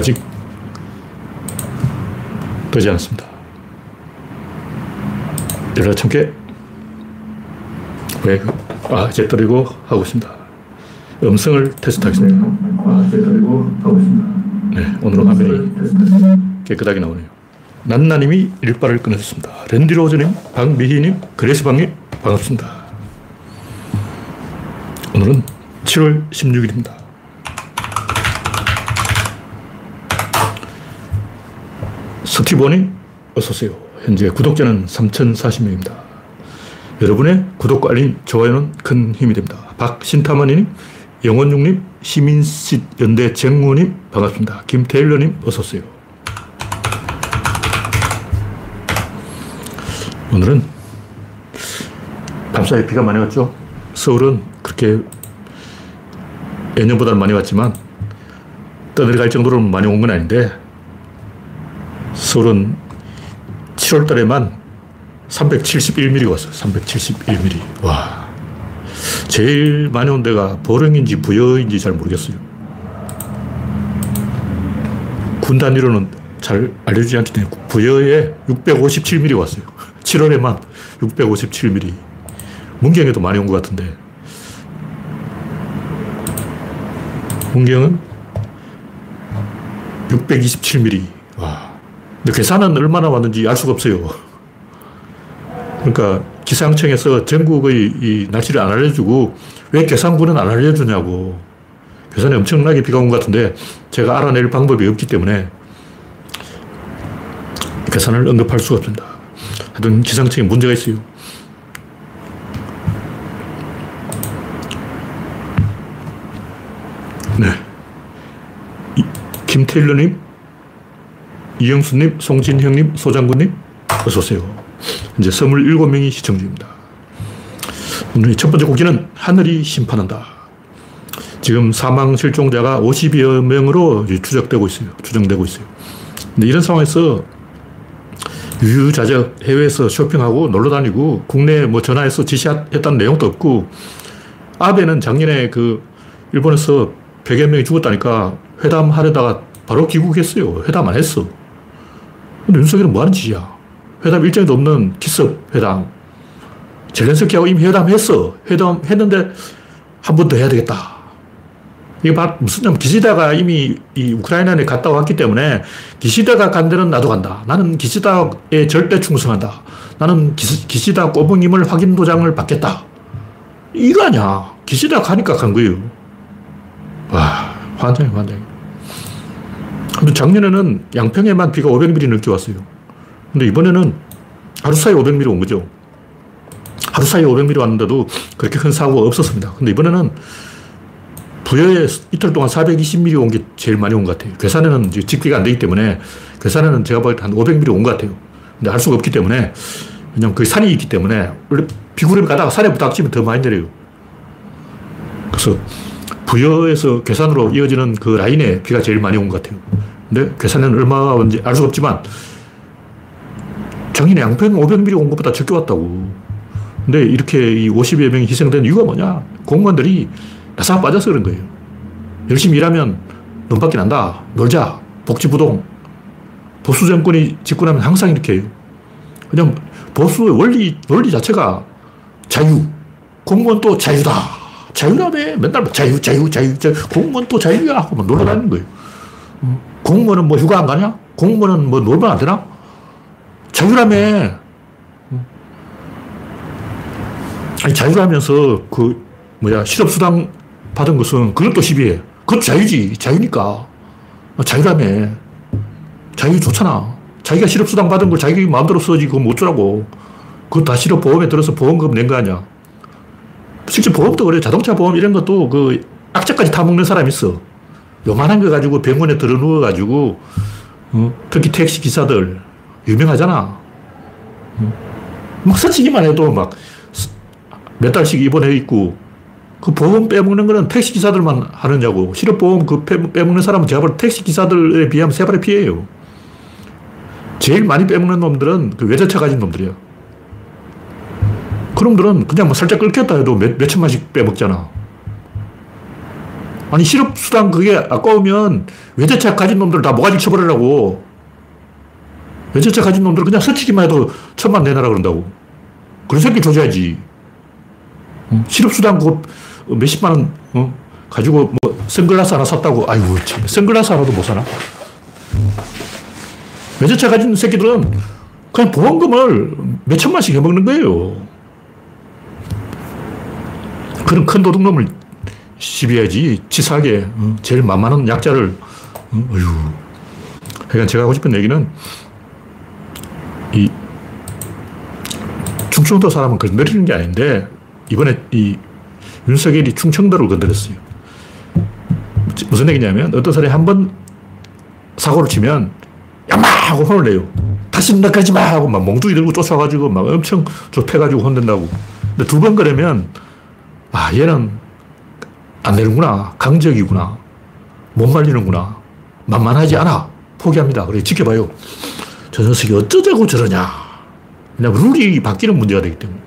아직 되지 않았습니다. 연락 참깨. 왜? 아, 이제 떨리고 하고 있습니다. 음성을 테스트하겠습니다. 아, 이제 떨리고 하고 있습니다. 네, 오늘은 화면이 깨끗하게 나오네요. 난나님이 일발을 끊으셨습니다. 랜디 로즈님, 박미희님, 그레스방님, 반갑습니다. 오늘은 7월 16일입니다. 스티브님, 어서오세요. 현재 구독자는 3,040명입니다. 여러분의 구독과 알림, 좋아요는 큰 힘이 됩니다. 박신타마님, 영원중님, 시민식 연대 정우님, 반갑습니다. 김태일러님, 어서오세요. 오늘은 밤사이 비가 많이 왔죠. 서울은 그렇게 예년보다는 많이 왔지만 떠내려갈 정도로 많이 온 건 아닌데 서울은 7월 달에만 371mm 왔어요. 371mm. 와. 제일 많이 온 데가 보령인지 부여인지 잘 모르겠어요. 군 단위로는 잘 알려주지 않기 때문에 부여에 657mm 왔어요. 7월에만 657mm. 문경에도 많이 온 것 같은데. 문경은 627mm. 와. 근데 계산은 얼마나 왔는지 알 수가 없어요. 그러니까 기상청에서 전국의 이 날씨를 안 알려주고 왜 계산군은 안 알려주냐고. 계산에 엄청나게 비가 온 것 같은데 제가 알아낼 방법이 없기 때문에 계산을 언급할 수가 없습니다. 하여튼 기상청에 문제가 있어요. 네. 김태일러님, 이영수님, 송진형님, 소장군님, 어서오세요. 이제 27명이 시청 중입니다. 오늘 첫 번째 곡기는 하늘이 심판한다. 지금 사망 실종자가 50여 명으로 추적되고 있어요. 추정되고 있어요. 근데 이런 상황에서 유유자적 해외에서 쇼핑하고 놀러 다니고 국내에 뭐 전화해서 지시했다는 내용도 없고 아베는 작년에 그 일본에서 100여 명이 죽었다니까 회담하려다가 바로 귀국했어요. 회담 안 했어. 근데 윤석열은 뭐 하는 짓이야? 회담 일정도 없는 기습 회담. 젤렌스키하고 이미 회담했어. 회담했는데 한 번 더 해야 되겠다. 이게 무슨 냐면 기시다가 이미 이 우크라이나에 갔다 왔기 때문에 기시다가 간 데는 나도 간다. 나는 기시다에 절대 충성한다. 나는 기시, 기시다 꼬붕임을 확인 도장을 받겠다. 이거 아니야. 기시다 가니까 간 거예요. 와, 환장해, 환장해. 근데 작년에는 양평에만 비가 500mm 넘게 왔어요. 근데 이번에는 하루 사이 500mm 온 거죠. 하루 사이 500mm 왔는데도 그렇게 큰 사고가 없었습니다. 근데 이번에는 부여에 이틀 동안 420mm 온 게 제일 많이 온 것 같아요. 괴산에는 집계가 안 되기 때문에 괴산에는 제가 볼 때 한 500mm 온 것 같아요. 근데 알 수가 없기 때문에 왜냐면 그 산이 있기 때문에 원래 비구름이 가다가 산에 부닥치면 더 많이 내려요. 그래서 부여에서 괴산으로 이어지는 그 라인에 비가 제일 많이 온 것 같아요. 근데 괴산에는 얼마가 온지 알 수 없지만 작년에 양평 500mm 온 것보다 적게 왔다고. 근데 이렇게 이 50여 명이 희생된 이유가 뭐냐? 공무원들이 나사 빠져서 그런 거예요. 열심히 일하면 눈밖에 난다. 놀자. 복지부동. 보수 정권이 집권하면 항상 이렇게 해요. 그냥 보수의 원리, 원리 자체가 자유. 공무원 또 자유다. 자유라며. 맨날 뭐 자유, 자유, 자유, 자유. 공무원 또 자유야. 하고 놀러 다니는 거예요. 공무원은 뭐 휴가 안 가냐? 공무원은 뭐 놀면 안 되나? 자유라며. 자유라면서 그, 뭐야, 실업수당 받은 것은 그것도 시비해. 그것도 자유지. 자유니까. 자유라며. 자유 좋잖아. 자기가 실업수당 받은 걸 자기 마음대로 써지, 그거 못 주라고. 그거 다 실업보험에 들어서 보험금 낸 거 아니야. 실제 보험도 그래. 자동차 보험 이런 것도 그 악재까지 타먹는 사람이 있어. 요만한 거 가지고 병원에 들어 누워가지고, 어? 특히 택시 기사들, 유명하잖아. 어? 막 스치기만 해도 막 몇 달씩 입원해 있고, 그 보험 빼먹는 거는 택시 기사들만 하느냐고. 실업보험 그 빼먹는 사람은 제가 볼 택시 기사들에 비하면 세 발의 피해예요. 제일 많이 빼먹는 놈들은 그 외제차 가진 놈들이야. 그놈들은 그냥 뭐 살짝 끓겠다 해도 몇, 몇 천만씩 빼먹잖아. 아니, 실업수당 그게 아까우면 외제차 가진 놈들 다 모가지 쳐버리라고. 외제차 가진 놈들 그냥 서치기만 해도 천만 내놔라 그런다고. 그런 새끼 조져야지. 실업수당 그거 몇십만 원, 어? 가지고 뭐 선글라스 하나 샀다고. 아이고, 참. 선글라스 하나도 못 사나? 외제차 가진 새끼들은 그냥 보험금을 몇 천만씩 해먹는 거예요. 그런 큰 도둑놈을 시비해야지. 치사하게. 어? 제일 만만한 약자를. 어? 어휴. 그러니까 제가 하고 싶은 얘기는 이 충청도 사람은 건드리는 게 아닌데 이번에 이 윤석열이 충청도를 건드렸어요. 무슨 얘기냐면 어떤 사람이 한 번 사고를 치면 야마! 하고 혼을 내요. 다시 나가지 마! 하고 막 몽둥이 들고 쫓아가지고 막 엄청 좁혀가지고 혼낸다고. 근데 두 번 그러면 아, 얘는 안 내는구나. 강적이구나. 못 말리는구나. 만만하지 않아. 포기합니다. 그래, 지켜봐요. 저 녀석이 어쩌자고 저러냐. 그냥 룰이 바뀌는 문제가 되기 때문에.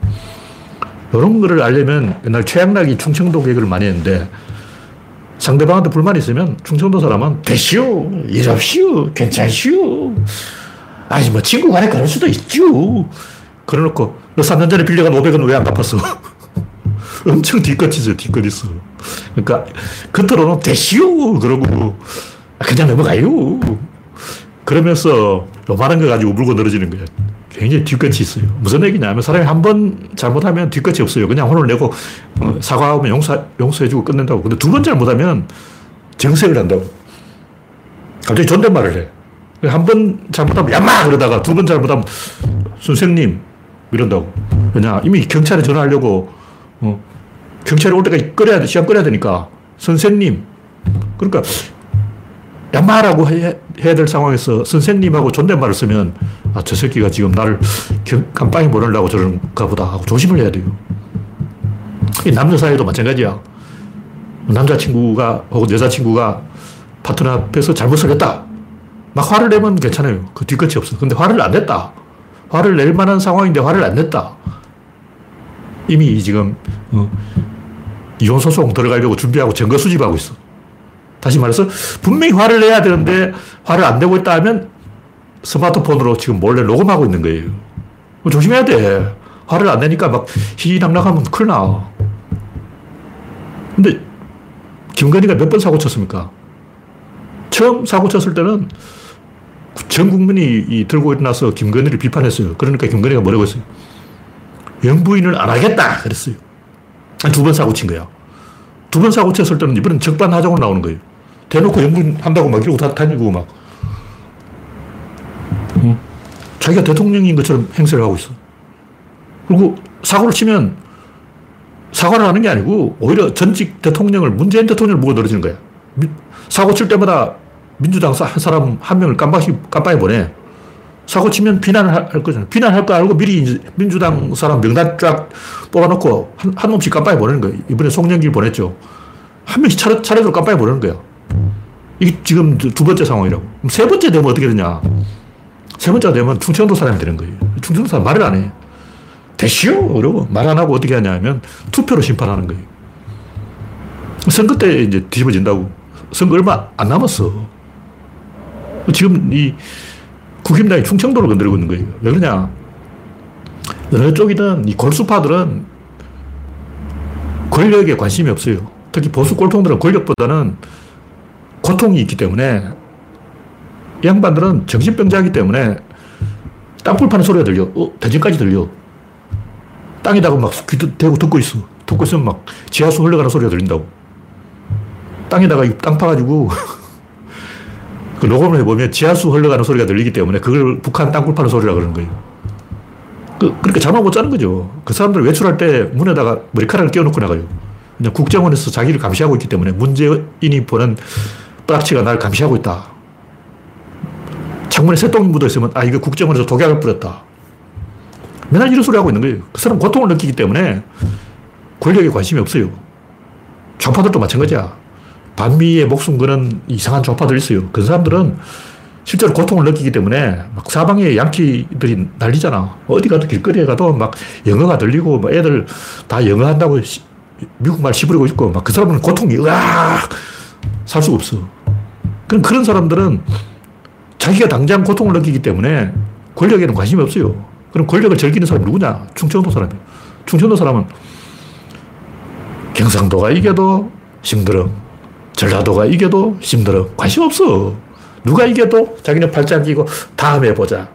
이런 거를 알려면 옛날 최양락이 충청도 개그를 많이 했는데 상대방한테 불만이 있으면 충청도 사람은 되시오, 이럽시오, 괜찮시오. 아니, 뭐 친구 간에 그럴 수도 있죠. 그래놓고 너 3년 전에 빌려간 500원 왜 안 갚았어? 엄청 뒤끝이죠, 뒤끝 있어. 그러니까 겉으로는 되시오 그러고 그냥 넘어가요. 그러면서 요만한 거 가지고 물고 늘어지는 거예요. 굉장히 뒤끝이 있어요. 무슨 얘기냐면 사람이 한 번 잘못하면 뒤끝이 없어요. 그냥 혼을 내고 어, 사과하면 용서, 용서해주고 끝낸다고. 근데 두 번 잘못하면 정색을 한다고. 갑자기 존댓말을 해. 한 번 잘못하면 야마! 그러다가 두 번 잘못하면 선생님 이런다고. 왜냐 이미 경찰에 전화하려고 어, 경찰이 올 때까지 끌어야 돼. 시간 끌어야 되니까 선생님 그러니까 야마라고 해, 해야 될 상황에서 선생님하고 존댓말을 쓰면 아, 저 새끼가 지금 나를 깜빵이 보내려고 저런가 보다 하고 조심을 해야 돼요. 남녀 사이도 마찬가지야. 남자친구가 혹은 여자친구가 파트너 앞에서 잘못을 했다. 막 화를 내면 괜찮아요. 그 뒤끝이 없어. 근데 화를 안 냈다. 화를 낼 만한 상황인데 화를 안 냈다. 이미 지금 어, 이혼소송 들어가려고 준비하고 증거 수집하고 있어. 다시 말해서 분명히 화를 내야 되는데 화를 안 내고 있다 하면 스마트폰으로 지금 몰래 녹음하고 있는 거예요. 조심해야 돼. 화를 안 내니까 막 희희낙낙하면 큰일 나. 근데 김건희가 몇 번 사고 쳤습니까? 처음 사고 쳤을 때는 전 국민이 들고 일어나서 김건희를 비판했어요. 그러니까 김건희가 뭐라고 했어요? 영부인을 안 하겠다. 그랬어요. 두 번 사고 친 거야. 두 번 사고 쳤을 때는 이번엔 적반하장으로 나오는 거예요. 대놓고 영분 한다고 막 이러고 다 다니고 막. 응? 자기가 대통령인 것처럼 행세를 하고 있어. 그리고 사고를 치면 사과를 하는 게 아니고 오히려 전직 대통령을 문재인 대통령을 보고 늘어지는 거야. 사고 칠 때마다 민주당 한 사람 한 명을 깜빡이, 깜빡이 보내. 사고 치면 비난을 할 거잖아. 비난할 거 알고 미리 민주당 사람 명단 쫙 뽑아놓고 한, 한 놈씩 깜빡이 보내는 거예요. 이번에 송영길 보냈죠. 한 명씩 차례, 차례대로 깜빡이 보내는 거야. 이게 지금 두 번째 상황이라고. 세 번째 되면 어떻게 되냐. 세 번째가 되면 충청도 사람이 되는 거예요. 충청도 사람 말을 안 해. 되시오! 그러고 말 안 하고 어떻게 하냐면 투표로 심판하는 거예요. 선거 때 이제 뒤집어진다고. 선거 얼마 안 남았어. 지금 이 국힘당이 충청도를 건드리고 있는 거예요. 왜 그러냐. 어느 쪽이든 이 골수파들은 권력에 관심이 없어요. 특히 보수 꼴통들은 권력보다는 고통이 있기 때문에 이 양반들은 정신병자이기 때문에 땅굴 파는 소리가 들려. 어, 대전까지 들려. 땅에다가 막 귀 대고 듣고 있어. 듣고 있으면 막 지하수 흘러가는 소리가 들린다고. 땅에다가 땅 파가지고 그 녹음을 해보면 지하수 흘러가는 소리가 들리기 때문에 그걸 북한 땅굴 파는 소리라 그러는 거예요. 그, 그렇게 잠을 못 자는 거죠. 그 사람들 외출할 때 문에다가 머리카락을 끼워놓고 나가요. 그냥 국정원에서 자기를 감시하고 있기 때문에 문재인이 보는 뿌락치가 날 감시하고 있다. 창문에 새똥이 묻어 있으면 아 이거 국정원에서 독약을 뿌렸다. 맨날 이런 소리 하고 있는 거예요. 그 사람 고통을 느끼기 때문에 권력에 관심이 없어요. 좌파들도 마찬가지야. 반미의 목숨 거는 이상한 좌파들 있어요. 그 사람들은 실제로 고통을 느끼기 때문에 막 사방에 양키들이 난리잖아. 어디 가도 길거리에 가도 막 영어가 들리고 막 애들 다 영어 한다고 시, 미국말 시부리고 있고 막 그 사람은 고통이 으악 살 수가 없어. 그럼 그런 사람들은 자기가 당장 고통을 느끼기 때문에 권력에는 관심이 없어요. 그럼 권력을 즐기는 사람이 누구냐? 충청도 사람이에요. 충청도 사람은 경상도가 이겨도 힘들어. 전라도가 이겨도 힘들어. 관심 없어. 누가 이겨도 자기는 팔짱 끼고 다음에 보자.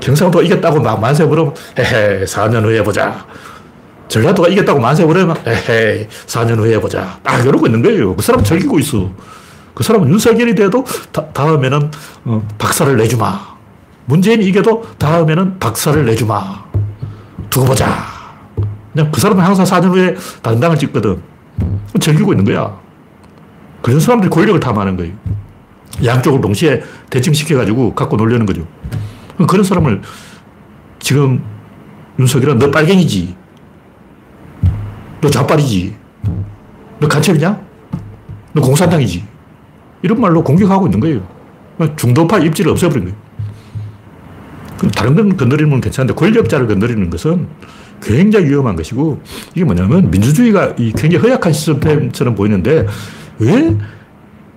경상도 이겼다고 막 만세 부르면 헤헤 4년 후에 보자. 전라도가 이겼다고 만세 부르면 헤헤 4년 후에 보자. 딱 이러고 있는 거예요. 그 사람은 즐기고 있어. 그 사람은 윤석열이 돼도 다, 음에는 어, 박살을 내주마. 문재인이 이겨도 다음에는 박살을 내주마. 두고 보자. 그냥 그 사람은 항상 4년 후에 단당을 찍거든. 즐기고 있는 거야. 그런 사람들이 권력을 탐하는 거예요. 양쪽을 동시에 대칭시켜가지고 갖고 놀려는 거죠. 그런 사람을 지금 윤석열은 너 빨갱이지. 너 좌빨이지. 너 간첩이냐? 너 공산당이지. 이런 말로 공격하고 있는 거예요. 중도파 입지를 없애버린 거예요. 다른 건 건드리면 괜찮은데 권력자를 건드리는 것은 굉장히 위험한 것이고 이게 뭐냐면 민주주의가 굉장히 허약한 시스템처럼 보이는데 왜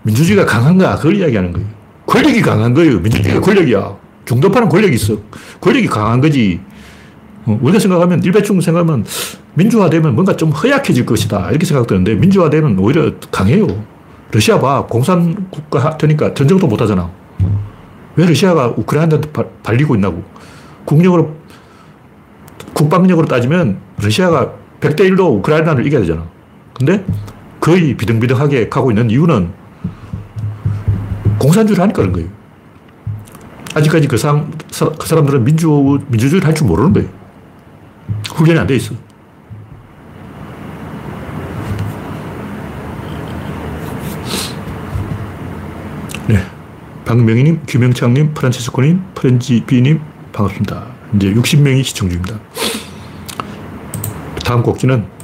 민주주의가 강한가 그걸 이야기하는 거예요. 권력이 강한 거예요. 민주주의가 권력이야. 중도파는 권력이 있어. 권력이 강한 거지. 어, 우리가 생각하면, 일배충 생각하면 민주화되면 뭔가 좀 허약해질 것이다. 이렇게 생각되는데 민주화되면 오히려 강해요. 러시아 봐. 공산 국가 되니까 전쟁도 못 하잖아. 왜 러시아가 우크라이나한테 발리고 있나고. 국력으로, 국방력으로 따지면 러시아가 100대 1로 우크라이나를 이겨야 되잖아. 근데 거의 비등비등하게 가고 있는 이유는 공산주의를 하니까 그런 거예요. 아직까지 그, 사그 사람들은 민주, 민주주의를 할 줄 모르는 거예요. 훈련이 안 돼 있어. 네. 박명희님, 김영창님, 프란치스코님, 프렌지비님, 반갑습니다. 이제 60명이 시청 중입니다. 다음 곡지는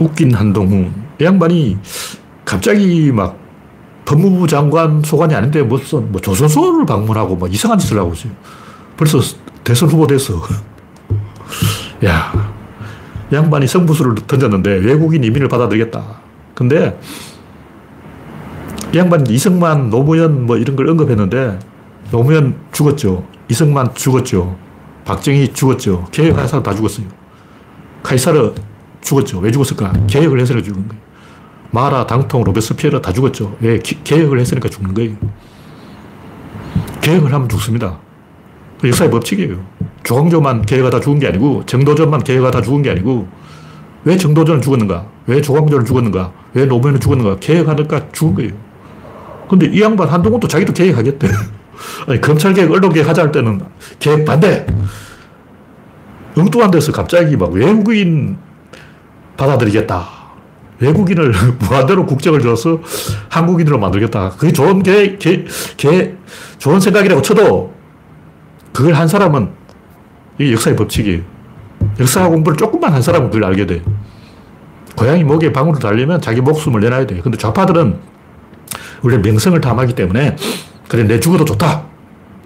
웃긴 한동훈. 이 양반이 갑자기 막 법무부 장관 소관이 아닌데 무슨 뭐 조선소를 방문하고 뭐 이상한 짓을 하고 있어요. 벌써 대선 후보 됐어. 야, 양반이 성부수를 던졌는데 외국인 이민을 받아들이겠다. 근데 양반 이승만, 노무현 뭐 이런 걸 언급했는데 노무현 죽었죠. 이승만 죽었죠. 박정희 죽었죠. 개혁한 사람 다 죽었어요. 카이사르 죽었죠. 왜 죽었을까? 개혁을 해서 죽은 거예요. 마라, 당통, 로베스피에르 다 죽었죠. 왜? 기, 개혁을 했으니까 죽는 거예요. 개혁을 하면 죽습니다. 그 역사의 법칙이에요. 조광조만 개혁하다 죽은 게 아니고 정도전만 개혁하다 죽은 게 아니고 왜 정도전은 죽었는가? 왜 조광조는 죽었는가? 왜 노무현은 죽었는가? 개혁하니까 죽은 거예요. 근데 이 양반 한동훈도 자기도 개혁하겠대. 아니, 검찰 개혁, 언론 개혁 하자 할 때는 개혁 반대. 엉뚱한 데서 갑자기 막 외국인 받아들이겠다. 외국인을 무한대로 국적을 줘서 한국인으로 만들겠다. 그게 좋은 게, 게, 게, 좋은 생각이라고 쳐도 그걸 한 사람은 이게 역사의 법칙이에요. 역사 공부를 조금만 한 사람은 그걸 알게 돼. 고양이 목에 방울을 달려면 자기 목숨을 내놔야 돼. 근데 좌파들은 원래 명성을 탐하기 때문에 그래, 내 죽어도 좋다.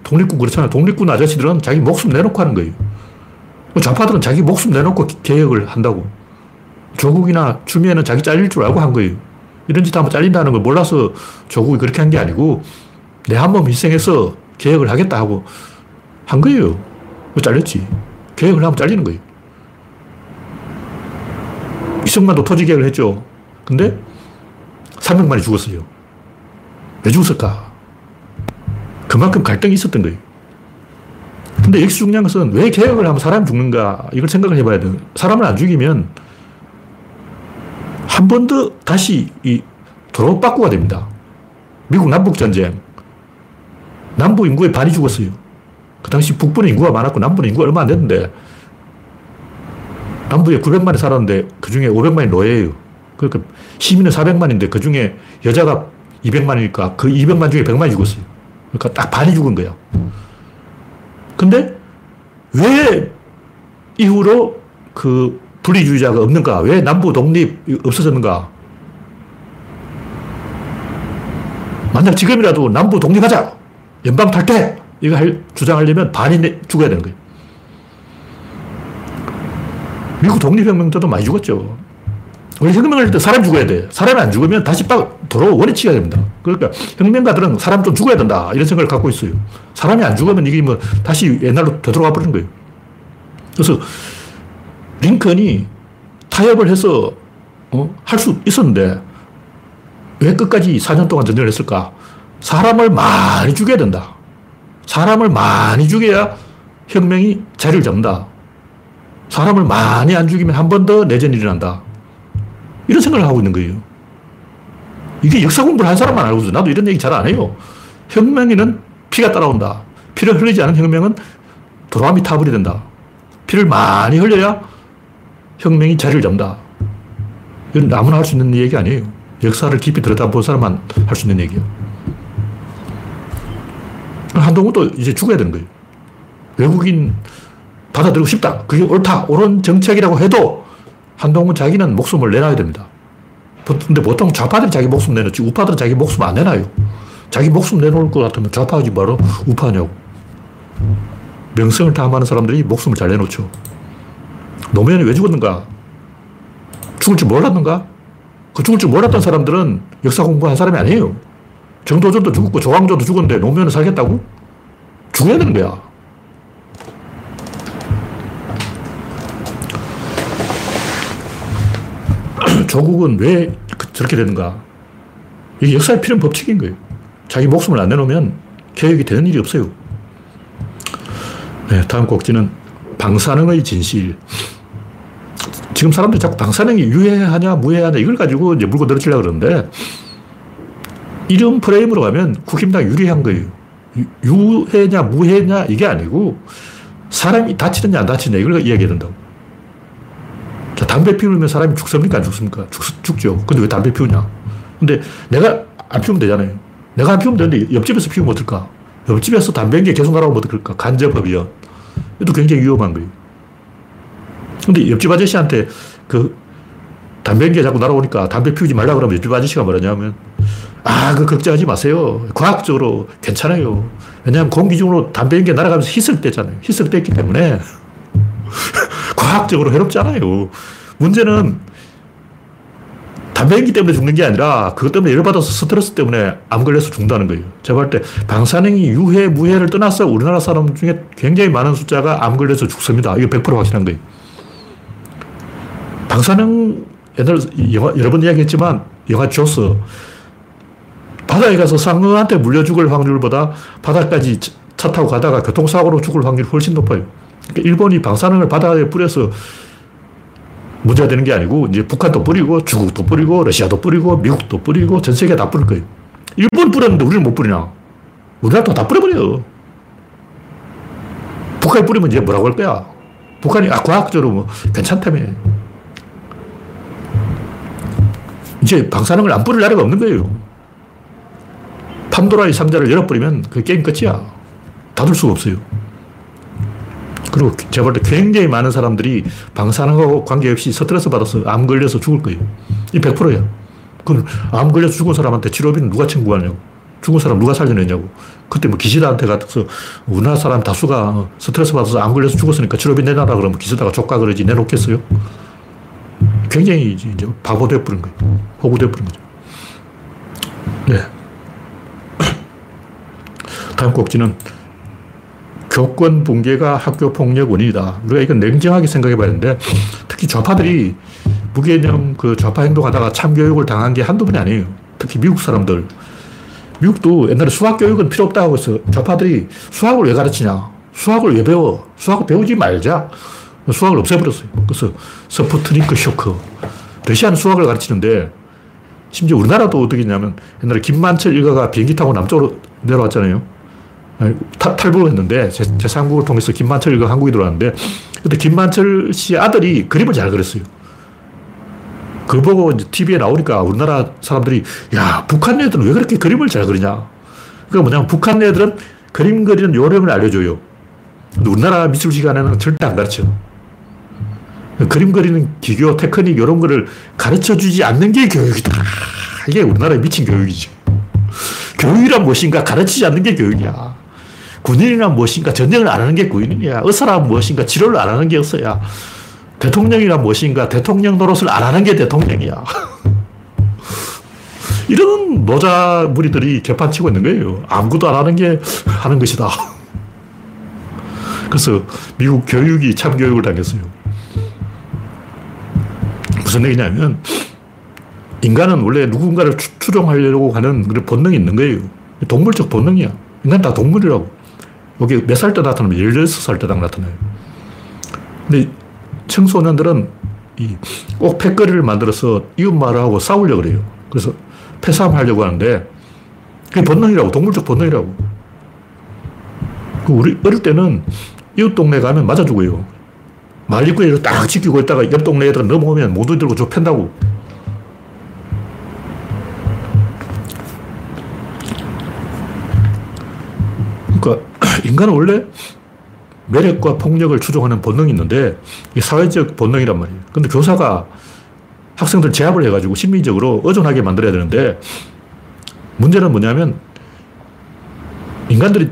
독립군 그렇잖아요. 독립군 아저씨들은 자기 목숨 내놓고 하는 거예요. 좌파들은 자기 목숨 내놓고 개혁을 한다고. 조국이나 추미애는 자기 잘릴 줄 알고 한 거예요. 이런 짓 하면 잘린다는 걸 몰라서 조국이 그렇게 한 게 아니고 내 한 몸 희생해서 개혁을 하겠다 하고 한 거예요. 잘렸지. 개혁을 하면 잘리는 거예요. 이승만도 토지 개혁을 했죠. 근데 300만이 죽었어요. 왜 죽었을까? 그만큼 갈등이 있었던 거예요. 근데 여기서 중요한 것은 왜 개혁을 하면 사람이 죽는가? 이걸 생각을 해봐야 돼요. 사람을 안 죽이면 한 번 더 다시 이 도로박구가 됩니다. 미국 남북전쟁. 남부 인구의 반이 죽었어요. 그 당시 북부는 인구가 많았고 남부는 인구가 얼마 안 됐는데 남부에 900만이 살았는데 그 중에 500만이 노예예요. 그러니까 시민은 400만인데 그 중에 여자가 200만이니까 그 200만 중에 100만이 죽었어요. 그러니까 딱 반이 죽은 거야. 근데 왜 이후로 그 분리주의자가 없는가? 왜 남부 독립 없어졌는가? 만약 지금이라도 남부 독립하자! 연방 탈퇴! 이거 할, 주장하려면 반이 죽어야 되는 거예요. 미국 독립혁명 때도 많이 죽었죠. 원래 혁명을 할 때 사람 죽어야 돼. 사람이 안 죽으면 다시 빡 도로 원위치가 됩니다. 그러니까 혁명가들은 사람 좀 죽어야 된다. 이런 생각을 갖고 있어요. 사람이 안 죽으면 이게 뭐 다시 옛날로 되돌아가 버리는 거예요. 그래서 링컨이 타협을 해서 어? 할 수 있었는데 왜 끝까지 4년 동안 전쟁을 했을까? 사람을 많이 죽여야 된다. 사람을 많이 죽여야 혁명이 자리를 잡는다. 사람을 많이 안 죽이면 한 번 더 내전이 일어난다. 이런 생각을 하고 있는 거예요. 이게 역사 공부를 한 사람만 알고 있어. 나도 이런 얘기 잘 안 해요. 혁명에는 피가 따라온다. 피를 흘리지 않은 혁명은 도라미 타버이 된다. 피를 많이 흘려야 혁명이 자리를 잡는다. 이건 아무나 할 수 있는 얘기 아니에요. 역사를 깊이 들여다본 사람만 할 수 있는 얘기예요. 한동훈도 이제 죽어야 되는 거예요. 외국인 받아들이고 싶다. 그게 옳다. 옳은 정책이라고 해도 한동훈 자기는 목숨을 내놔야 됩니다. 근데 보통 좌파들이 자기 목숨 내놓지 우파들은 자기 목숨 안 내놔요. 자기 목숨 내놓을 것 같으면 좌파하지 말어 우파냐고. 명성을 탐하는 사람들이 목숨을 잘 내놓죠. 노무현이 왜 죽었는가? 죽을 줄 몰랐는가? 그 죽을 줄 몰랐던 사람들은 역사 공부한 사람이 아니에요. 정도전도 죽었고 조광조도 죽었는데 노무현은 살겠다고? 죽어야 되는 거야. 조국은 왜 저렇게 되는가? 이게 역사에 필요한 법칙인 거예요. 자기 목숨을 안 내놓으면 개혁이 되는 일이 없어요. 네, 다음 꼭지는 방사능의 진실. 지금 사람들이 자꾸 방사능이 유해하냐, 무해하냐, 이걸 가지고 이제 물고 늘어지려고 그러는데, 이런 프레임으로 가면 국힘당 유리한 거예요. 유해냐, 무해냐, 이게 아니고, 사람이 다치느냐, 안 다치느냐, 이걸 이야기해야 된다고. 자, 담배 피우면 사람이 죽습니까? 안 죽습니까? 죽, 죽죠. 근데 왜 담배 피우냐? 근데 내가 안 피우면 되잖아요. 내가 안 피우면 되는데 옆집에서 피우면 어떨까? 옆집에서 담배 연기 계속 날아오면 어떨까? 간접흡연. 이것도 굉장히 위험한 거예요. 근데 옆집 아저씨한테 그 담배 연기가 자꾸 날아오니까 담배 피우지 말라 그러면 옆집 아저씨가 뭐라냐면 아, 그 걱정하지 마세요. 과학적으로 괜찮아요. 왜냐하면 공기 중으로 담배 연기가 날아가면서. 희석을 뗐기 때문에 과학적으로 해롭잖아요. 문제는 담배 연기 때문에 죽는 게 아니라 그것 때문에 열받아서 스트레스 때문에 암 걸려서 죽는다는 거예요. 제가 볼 때 방사능이 유해, 무해를 떠나서 우리나라 사람 중에 굉장히 많은 숫자가 암 걸려서 죽습니다. 이거 100% 확실한 거예요. 방사능 옛날 영화, 여러 번 이야기했지만 영화 조스 바다에 가서 상어한테 물려 죽을 확률보다 바다까지 차 타고 가다가 교통사고로 죽을 확률이 훨씬 높아요. 그러니까 일본이 방사능을 바다에 뿌려서 문제가 되는 게 아니고 이제 북한도 뿌리고 중국도 뿌리고 러시아도 뿌리고 미국도 뿌리고 전 세계 다 뿌릴 거예요. 일본 뿌렸는데 우리는 못 뿌리나? 우리나라도 다 뿌려버려. 북한이 뿌리면 이제 뭐라고 할 거야? 북한이 아, 과학적으로 뭐 괜찮다며. 이제 방사능을 안 뿌릴 나라가 없는 거예요. 판도라의 상자를 열어버리면 그 게임 끝이야. 닫을 수가 없어요. 그리고 제가 볼 때 굉장히 많은 사람들이 방사능하고 관계없이 스트레스 받아서 암 걸려서 죽을 거예요. 이 100%야. 그럼 암 걸려서 죽은 사람한테 치료비는 누가 청구하냐고. 죽은 사람 누가 살려내냐고. 그때 뭐 기시다한테 가서 우리나라 사람 다수가 스트레스 받아서 암 걸려서 죽었으니까 치료비 내놔라 그러면 기시다가 좆까 그러지 내놓겠어요? 굉장히 이제 바보 되어버린 거예요. 호구 되어버린 거죠. 네. 다음 꼭지는 교권 붕괴가 학교 폭력 원인이다. 우리가 이건 냉정하게 생각해 봐야 되는데 특히 좌파들이 무개념 그 좌파 행동하다가 참교육을 당한 게 한두 번이 아니에요. 특히 미국 사람들. 미국도 옛날에 수학 교육은 필요 없다고 해서 좌파들이 수학을 왜 가르치냐. 수학을 왜 배워. 수학을 배우지 말자. 수학을 없애버렸어요. 그래서 스푸트니크 쇼크. 러시아는 수학을 가르치는데 심지어 우리나라도 어떻게 했냐면 옛날에 김만철 일가가 비행기 타고 남쪽으로 내려왔잖아요. 탈북을 했는데 제, 제3국을 통해서 김만철 이 한국에 들어왔는데 그때 김만철 씨 아들이 그림을 잘 그렸어요. 그걸 보고 이제 TV에 나오니까 우리나라 사람들이 야 북한 애들은 왜 그렇게 그림을 잘 그리냐. 그러니까 뭐냐면 북한 애들은 그림 그리는 요령을 알려줘요. 근데 우리나라 미술 시간에는 절대 안 가르쳐. 그림 그리는 기교, 테크닉 이런 거를 가르쳐 주지 않는 게 교육이다. 이게 우리나라의 미친 교육이지. 교육이란 무엇인가 가르치지 않는 게 교육이야. 군인이란 무엇인가 전쟁을 안 하는 게 군인이야. 의사란 무엇인가 치료를 안 하는 게 의사야. 대통령이란 무엇인가? 대통령 노릇을 안 하는 게 대통령이야. 이런 노자 무리들이 개판 치고 있는 거예요. 아무것도 안 하는 게 하는 것이다. 그래서 미국 교육이 참교육을 당했어요. 무슨 얘기냐면, 인간은 원래 누군가를 추종하려고 하는 그런 본능이 있는 거예요. 동물적 본능이야. 인간 다 동물이라고. 여기 몇살 때 나타나면 16살 때딱 나타나요. 근데 청소년들은 꼭 패거리를 만들어서 이웃말하고 싸우려고 그래요. 그래서 패싸움하려고 하는데 그게 본능이라고, 동물적 본능이라고. 그 우리 어릴 때는 이웃 동네 가면 맞아 죽어요. 말리구에 딱 지키고 있다가 옆 동네 애들 넘어오면 모두 들고 저 팬다고. 인간은 원래 매력과 폭력을 추종하는 본능이 있는데 이게 사회적 본능이란 말이에요. 근데 교사가 학생들 제압을 해가지고 심리적으로 의존하게 만들어야 되는데 문제는 뭐냐면 인간들이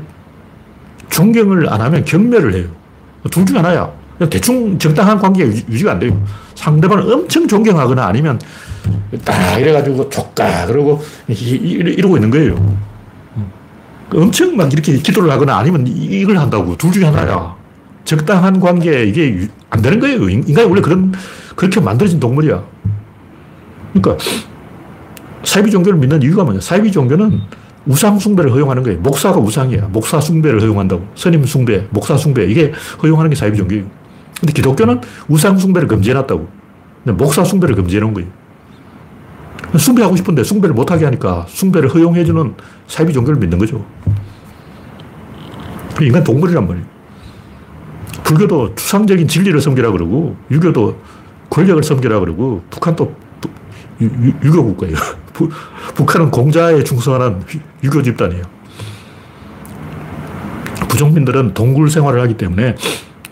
존경을 안 하면 경멸을 해요. 둘 중에 하나야. 대충 적당한 관계가 유지가 안 돼요. 상대방을 엄청 존경하거나 아니면 딱 이래가지고 족가 그러고 이러고 있는 거예요. 엄청 막 이렇게 기도를 하거나 아니면 이걸 한다고. 둘 중에 하나야. 적당한 관계, 이게 안 되는 거예요. 인간이 원래 그런, 그렇게 만들어진 동물이야. 그러니까, 사이비 종교를 믿는 이유가 뭐냐. 사이비 종교는 우상 숭배를 허용하는 거예요. 목사가 우상이야. 목사 숭배를 허용한다고. 스님 숭배, 목사 숭배. 이게 허용하는 게 사이비 종교예요. 근데 기독교는 우상 숭배를 금지해놨다고. 근데 목사 숭배를 금지해놓은 거예요. 숭배하고 싶은데 숭배를 못하게 하니까 숭배를 허용해주는 사이비 종교를 믿는 거죠. 그 인간 동물이란 말이에요. 불교도 추상적인 진리를 섬기라 그러고, 유교도 권력을 섬기라 그러고, 북한도 유교 국가예요. 북한은 공자에 충성하는 유교 집단이에요. 부족민들은 동굴 생활을 하기 때문에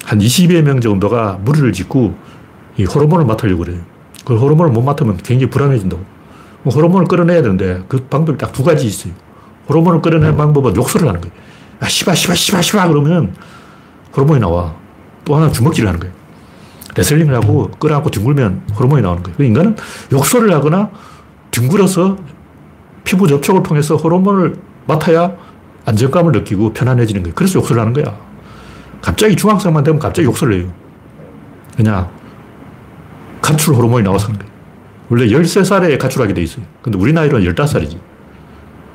한 20여 명 정도가 무리를 짓고 이 호르몬을 맡으려고 그래요. 그 호르몬을 못 맡으면 굉장히 불안해진다고. 뭐 호르몬을 끌어내야 되는데 그 방법이 딱 두 가지 있어요. 호르몬을 끌어내는 방법은 욕설을 하는 거예요. 아, 씨바, 씨바, 씨바, 씨바 그러면 호르몬이 나와. 또 하나 주먹질을 하는 거예요. 레슬링을 하고 끌어안고 뒹굴면 호르몬이 나오는 거예요. 그 인간은 욕설을 하거나 뒹굴어서 피부 접촉을 통해서 호르몬을 맡아야 안정감을 느끼고 편안해지는 거예요. 그래서 욕설을 하는 거야. 갑자기 중학생만 되면 갑자기 욕설을 해요. 그냥 간출 호르몬이 나와서 그런 거예요. 원래 13살에 가출하게 돼 있어요. 근데 우리 나이로는 15살이지.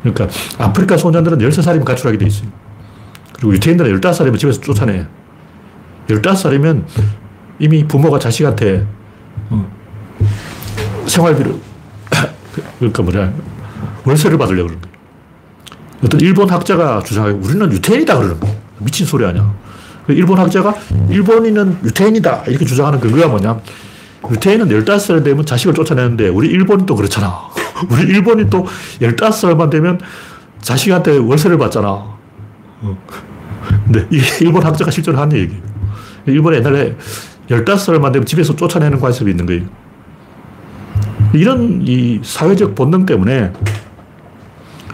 그러니까 아프리카 소년들은 13살이면 가출하게 돼 있어요. 그리고 유태인들은 15살이면 집에서 쫓아내. 15살이면 이미 부모가 자식한테 어, 생활비를 그러니까 뭐냐 월세를 받으려고 그러는 거예요. 어떤 일본 학자가 주장하기 우리는 유태인이다 그러는 거예요. 미친 소리 아니야. 그 일본 학자가 일본인은 유태인이다 이렇게 주장하는 근거가 뭐냐 유태인은 15살 되면 자식을 쫓아내는데 우리 일본이 또 그렇잖아. 우리 일본이 또 15살만 되면 자식한테 월세를 받잖아. 어. 근데 이 일본 학자가 실제로 한 얘기예요. 일본에 옛날에 15살만 되면 집에서 쫓아내는 관습이 있는 거예요. 이런 이 사회적 본능 때문에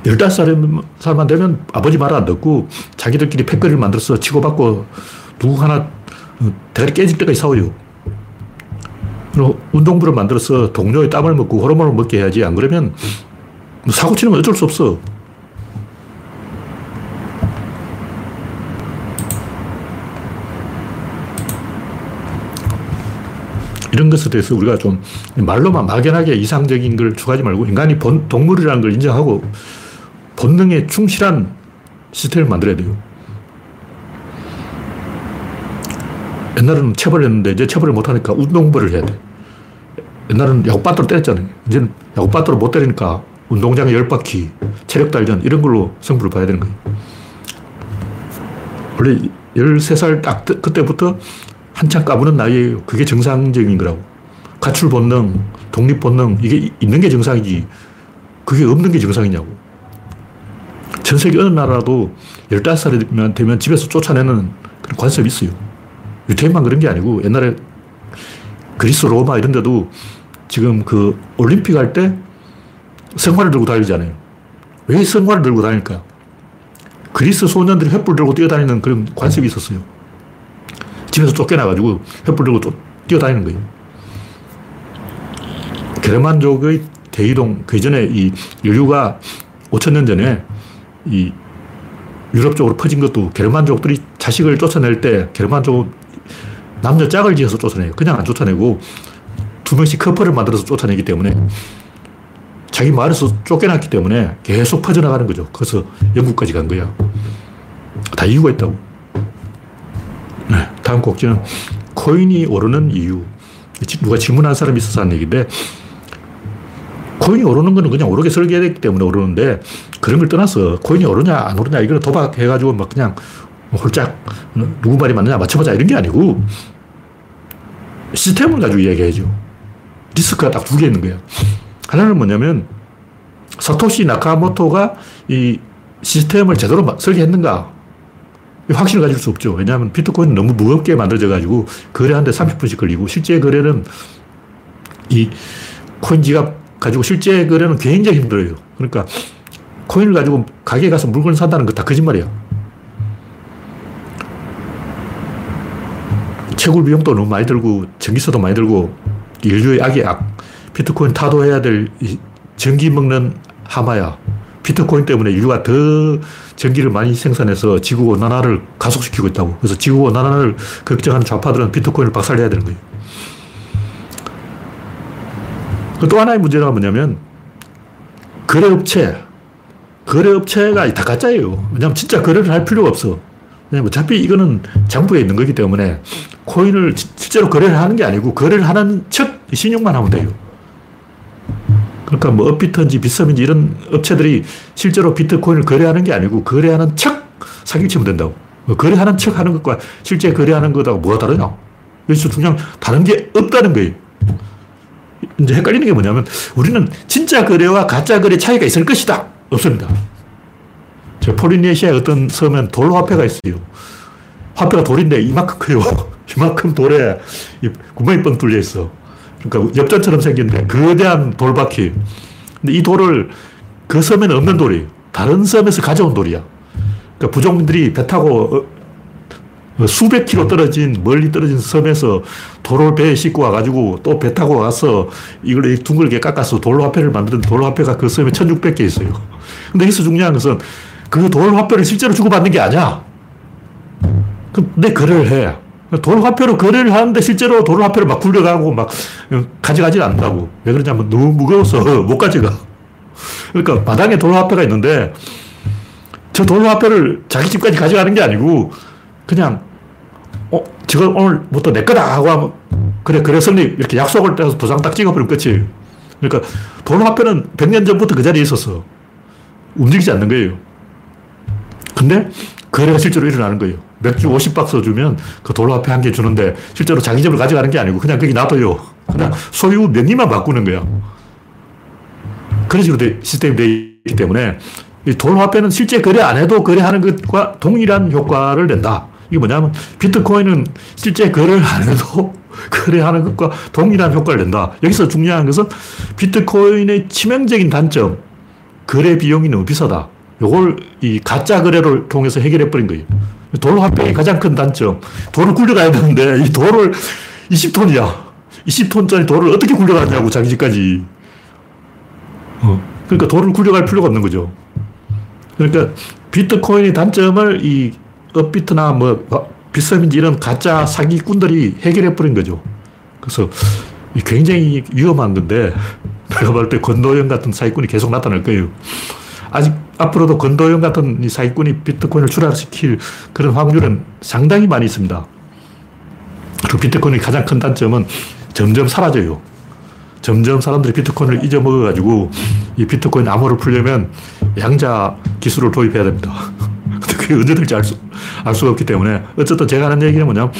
15살만 되면 아버지 말 안 듣고 자기들끼리 패거리를 만들어서 치고받고 누구 하나 어, 대가리 깨질 때까지 싸워요. 운동부를 만들어서 동료의 땀을 먹고 호르몬을 먹게 해야지. 안 그러면 뭐 사고 치는 건 어쩔 수 없어. 이런 것에 대해서 우리가 좀 말로만 막연하게 이상적인 걸 추구하지 말고 인간이 본, 동물이라는 걸 인정하고 본능에 충실한 시스템을 만들어야 돼요. 옛날에는 체벌을 했는데 이제 체벌을 못하니까 운동부를 해야 돼. 옛날에는 야구바트로 때렸잖아요. 이제는 야구바트로 못 때리니까 운동장에 열 바퀴, 체력 단련 이런 걸로 승부를 봐야 되는 거예요. 원래 13살 딱 그때부터 한참 까부는 나이에요. 그게 정상적인 거라고. 가출 본능, 독립 본능, 이게 있는 게 정상이지. 그게 없는 게 정상이냐고. 전 세계 어느 나라도 15살이 되면 집에서 쫓아내는 그런 관습이 있어요. 유태인만 그런 게 아니고 옛날에 그리스 로마 이런 데도 지금 그 올림픽 할때 성화를 들고 다니잖아요. 왜 성화를 들고 다닐까? 그리스 소년들이 횃불 들고 뛰어다니는 그런 관습이 있었어요. 집에서 쫓겨나가지고 횃불 들고 뛰어다니는 거예요. 게르만족의 대이동, 그 이전에 이 인류가 5천년 전에 이 유럽 쪽으로 퍼진 것도 게르만족들이 자식을 쫓아낼 때 게르만족 남녀 짝을 지어서 쫓아내요. 그냥 안 쫓아내고 두 명씩 커플을 만들어서 쫓아내기 때문에 자기 마을에서 쫓겨났기 때문에 계속 퍼져나가는 거죠. 그래서 영국까지 간 거야. 다 이유가 있다고. 네, 다음 곡지는 코인이 오르는 이유. 누가 질문한 사람이 있어서 하는 얘기인데 코인이 오르는 거는 그냥 오르게 설계되기 때문에 오르는데 그런 걸 떠나서 코인이 오르냐 안 오르냐 이거는 도박해가지고 막 그냥 홀짝 누구 말이 맞느냐 맞춰보자 이런 게 아니고 시스템을 가지고 이야기해야죠. 리스크가 딱 두 개 있는 거예요. 하나는 뭐냐면 사토시 나카모토가 이 시스템을 제대로 설계했는가 확신을 가질 수 없죠. 왜냐하면 비트코인은 너무 무겁게 만들어져 가지고 거래하는데 30분씩 걸리고 실제 거래는 이 코인 지갑 가지고 실제 거래는 굉장히 힘들어요. 그러니까 코인을 가지고 가게에 가서 물건 산다는 거 다 거짓말이야. 채굴 비용도 너무 많이 들고 전기세도 많이 들고 인류의 악이 악. 비트코인 타도해야 될 전기 먹는 하마야. 비트코인 때문에 인류가 더 전기를 많이 생산해서 지구 온난화를 가속시키고 있다고. 그래서 지구 온난화를 걱정하는 좌파들은 비트코인을 박살내야 되는 거예요. 그또 하나의 문제가 뭐냐면 거래업체, 거래업체가 다 가짜예요. 왜냐하면 진짜 거래를 할 필요가 없어. 왜냐면 어차피 이거는 정부에 있는 거기 때문에 코인을 실제로 거래를 하는 게 아니고 거래를 하는 척 신용만 하면 돼요. 그러니까 뭐 업비트인지 비썸인지 이런 업체들이 실제로 비트코인을 거래하는 게 아니고 거래하는 척 사기치면 된다고. 뭐 거래하는 척 하는 것과 실제 거래하는 것하고 뭐가 다르냐? 여기서 그냥 다른 게 없다는 거예요. 이제 헷갈리는 게 뭐냐면 우리는 진짜 거래와 가짜 거래 차이가 있을 것이다. 없습니다. 저 폴리네시아의 어떤 섬엔 돌 화폐가 있어요. 화폐가 돌인데 이만큼 커요. 이만큼 돌에 구멍이 뻥 뚫려 있어. 그러니까 엽전처럼 생겼는데 거대한 돌바퀴. 근데 이 돌을 그 섬에는 없는 돌이에요. 다른 섬에서 가져온 돌이야. 그러니까 부족민들이 배 타고 어, 수백 킬로 떨어진 멀리 떨어진 섬에서 돌을 배에 싣고 와가지고 또 배 타고 와서 이걸 둥글게 깎아서 돌화폐를 만드는 돌화폐가 그 섬에 1600개 있어요. 근데 여기서 중요한 것은 그 돌 화폐를 실제로 주고받는 게 아니야. 내 거래를 해. 돌 화폐로 거래를 하는데 실제로 돌 화폐를 막 굴려가고 막 가져가지 않는다고. 왜 그러냐면 너무 무거워서 못 가져가. 그러니까 마당에 돌 화폐가 있는데 저 돌 화폐를 자기 집까지 가져가는 게 아니고 그냥 어, 저거 오늘부터 내 거다 하고 하면 그래, 그래 성립 이렇게 약속을 떼서 도장 딱 찍어버리면 끝이에요. 그러니까 돌 화폐는 100년 전부터 그 자리에 있었어. 움직이지 않는 거예요. 근데 거래가 실제로 일어나는 거예요. 맥주 50박스 주면 그 돌화폐 한개 주는데 실제로 자기 집을 가져가는 게 아니고 그냥 거기 놔둬요. 그냥 소유 명의만 바꾸는 거야. 그런 식으로 돼, 시스템이 되어 있기 때문에 이 돌화폐는 실제 거래 안 해도 거래하는 것과 동일한 효과를 낸다. 이게 뭐냐면 비트코인은 실제 거래를 안 해도 거래하는 것과 동일한 효과를 낸다. 여기서 중요한 것은 비트코인의 치명적인 단점, 거래 비용이 너무 비싸다. 요걸 이 가짜 거래를 통해서 해결해 버린 거예요. 돌 화폐의 가장 큰 단점. 돌을 굴려가야 되는데 이 돌을 20톤이야. 20톤짜리 돌을 어떻게 굴려가냐고 자기 집까지. 어. 그러니까 돌을 굴려갈 필요가 없는 거죠. 그러니까 비트코인의 단점을 이 업비트나 뭐 비썸인지 이런 가짜 사기꾼들이 해결해 버린 거죠. 그래서 굉장히 위험한 건데 내가 볼때 권도영 같은 사기꾼이 계속 나타날 거예요. 아직 앞으로도 권도영 같은 사기꾼이 비트코인을 출하시킬 그런 확률은 상당히 많이 있습니다. 그리고 비트코인의 가장 큰 단점은 점점 사라져요. 점점 사람들이 비트코인을 잊어먹어가지고 이 비트코인 암호를 풀려면 양자 기술을 도입해야 됩니다. 근데 그게 언제 될지 알, 수, 알 수가 없기 때문에 어쨌든 제가 하는 얘기는 뭐냐면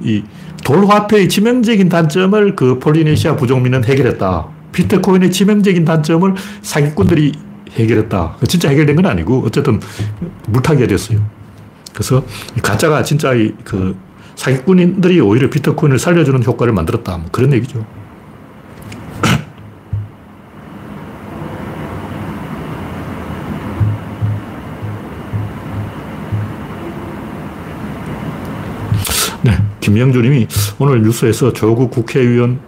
이 돌화폐의 치명적인 단점을 그 폴리네시아 부족민은 해결했다. 비트코인의 치명적인 단점을 사기꾼들이 해결했다. 진짜 해결된 건 아니고 어쨌든 물타기가 됐어요. 그래서 가짜가 진짜 그 사기꾼들이 오히려 비트코인을 살려주는 효과를 만들었다. 뭐 그런 얘기죠. 네. 김영주 님이 오늘 뉴스에서 조국 국회의원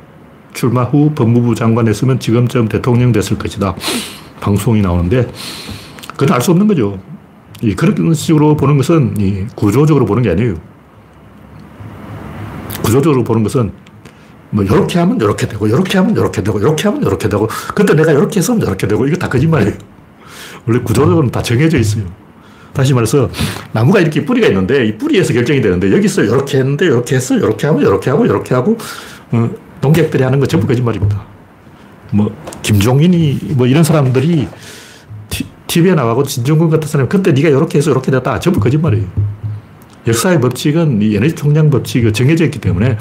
출마 후 법무부 장관 했으면 지금쯤 대통령 됐을 것이다. 방송이 나오는데, 그건 알 수 없는 거죠. 이 그런 식으로 보는 것은 이 구조적으로 보는 게 아니에요. 구조적으로 보는 것은 뭐 이렇게 하면 이렇게 되고 이렇게 하면 이렇게 되고 이렇게 하면 이렇게 되고 그때 내가 이렇게 했으면 이렇게 되고 이거 다 거짓말이에요. 원래 구조적으로는 다 정해져 있어요. 다시 말해서 나무가 이렇게 뿌리가 있는데 이 뿌리에서 결정이 되는데 여기서 이렇게 했는데 이렇게 했어 이렇게 하면 이렇게 하고 이렇게 하고 어, 농객들이 하는 거 전부 거짓말입니다. 뭐 김종인이 뭐 이런 사람들이 TV에 나가고 진중권 같은 사람이 그때 네가 이렇게 해서 이렇게 됐다. 전부 거짓말이에요. 역사의 법칙은 이 에너지 총량 법칙이 정해져 있기 때문에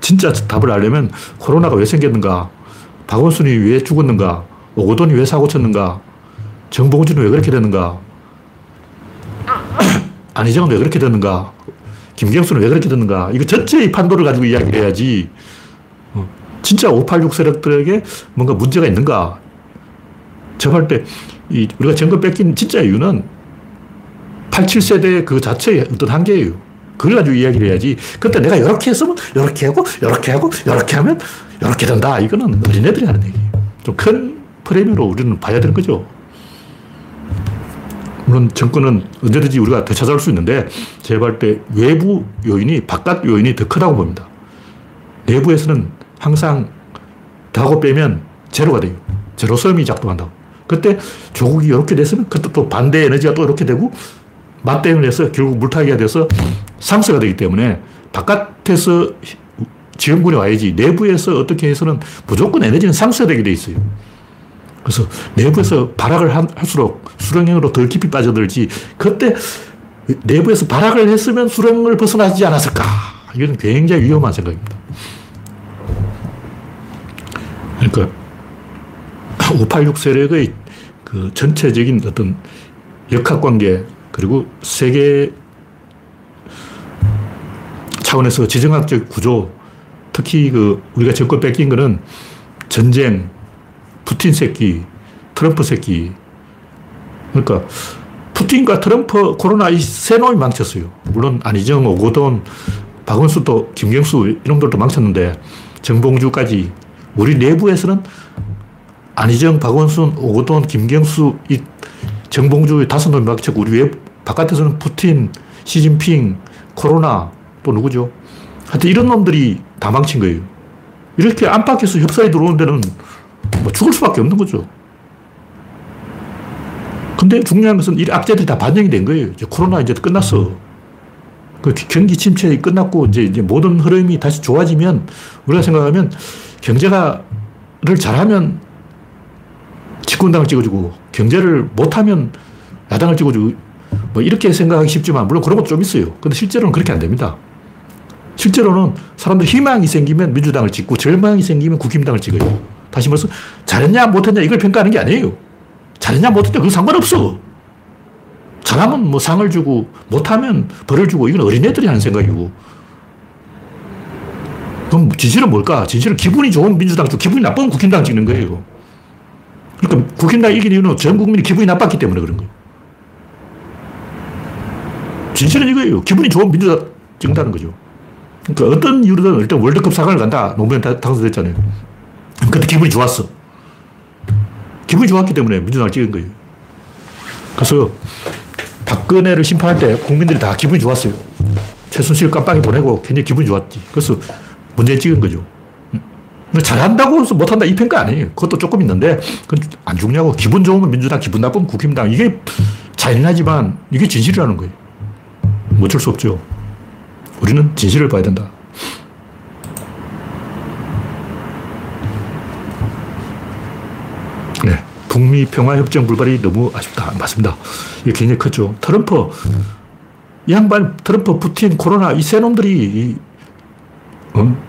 진짜 답을 알려면 코로나가 왜 생겼는가, 박원순이 왜 죽었는가, 오고돈이 왜 사고 쳤는가, 정봉준이 왜 그렇게 됐는가, 안희정은 왜 그렇게 됐는가, 김경수는 왜 그렇게 됐는가, 이거 전체의 판도를 가지고 이야기를 해야지, 어, 진짜 586 세력들에게 뭔가 문제가 있는가. 저할 때, 이 우리가 정권 뺏긴 진짜 이유는 87세대 그 자체의 어떤 한계예요. 그걸 가지고 이야기를 해야지. 그때 내가 이렇게 했으면 이렇게 하고, 이렇게 하고, 이렇게 하면 이렇게 된다. 이거는 어린애들이 하는 얘기예요. 좀 큰 프레임으로 우리는 봐야 되는 거죠. 물론 정권은 언제든지 우리가 되찾아올 수 있는데 제가 볼 때 외부 요인이 바깥 요인이 더 크다고 봅니다. 내부에서는 항상 더하고 빼면 제로가 돼요. 제로섬이 작동한다고. 그때 조국이 이렇게 됐으면 그때 또 반대 에너지가 또 이렇게 되고 맞대응을 해서 결국 물타기가 돼서 상쇄가 되기 때문에 바깥에서 지원군이 와야지 내부에서 어떻게 해서는 무조건 에너지는 상쇄되게 돼 있어요. 그래서 내부에서 발악을 할수록 수령형으로 덜 깊이 빠져들지 그때 내부에서 발악을 했으면 수령을 벗어나지 않았을까. 이건 굉장히 위험한 생각입니다. 그러니까 586 세력의 그 전체적인 어떤 역학 관계 그리고 세계 차원에서 지정학적 구조 특히 그 우리가 정권 뺏긴 거는 전쟁, 푸틴 새끼, 트럼프 새끼 그러니까 푸틴과 트럼프, 코로나 이세 놈이 망쳤어요. 물론 안희정, 오고돈, 박원순도 김경수 이놈들도 망쳤는데 정봉주까지 우리 내부에서는 안희정, 박원순, 오고돈, 김경수, 이 정봉주 다섯 놈이 막쳤고 우리 외 바깥에서는 푸틴, 시진핑, 코로나 또 누구죠? 하여튼 이런 놈들이 다 망친 거예요. 이렇게 안팎에서 협상이 들어오는 데는 뭐 죽을 수밖에 없는 거죠. 근데 중요한 것은 이 악재들이 다 반영이 된 거예요. 이제 코로나 이제 끝났어. 그 경기 침체 끝났고 이제, 이제 모든 흐름이 다시 좋아지면 우리가 생각하면 경제가를 잘하면 집권당을 찍어주고 경제를 못하면 야당을 찍어주고 뭐 이렇게 생각하기 쉽지만 물론 그런 것도 좀 있어요. 근데 실제로는 그렇게 안 됩니다. 실제로는 사람들 희망이 생기면 민주당을 찍고 절망이 생기면 국힘당을 찍어요. 다시 말해서 잘했냐 못했냐 이걸 평가하는 게 아니에요. 잘했냐 못했냐 그거 상관없어. 잘하면 뭐 상을 주고 못하면 벌을 주고 이건 어린애들이 하는 생각이고 그럼 진실은 뭘까? 진실은 기분이 좋은 민주당 쪽 기분이 나쁜 국힘당 찍는 거예요. 그러니까 국힘당 이긴 이유는 전 국민이 기분이 나빴기 때문에 그런 거예요. 진실은 이거예요. 기분이 좋은 민주당 찍는다는 거죠. 그러니까 어떤 이유로든 일단 월드컵 사강을 간다. 노무현 당선됐잖아요. 그때 기분이 좋았어. 기분이 좋았기 때문에 민주당을 찍은 거예요. 그래서 박근혜를 심판할 때 국민들이 다 기분이 좋았어요. 최순실 깜빡이 보내고 굉장히 기분이 좋았지. 그래서 문제 찍은 거죠. 잘한다고 해서 못한다 이 평가 아니에요. 그것도 조금 있는데 그건 안 중요하고 기분 좋으면 민주당, 기분 나쁘면 국힘당 이게 잔인하지만 이게 진실이라는 거예요. 뭐 어쩔 수 없죠. 우리는 진실을 봐야 된다. 네. 북미 평화협정 불발이 너무 아쉽다. 맞습니다. 이게 굉장히 컸죠. 트럼프, 이 양반, 트럼프, 푸틴, 코로나, 이 세 놈들이, 어?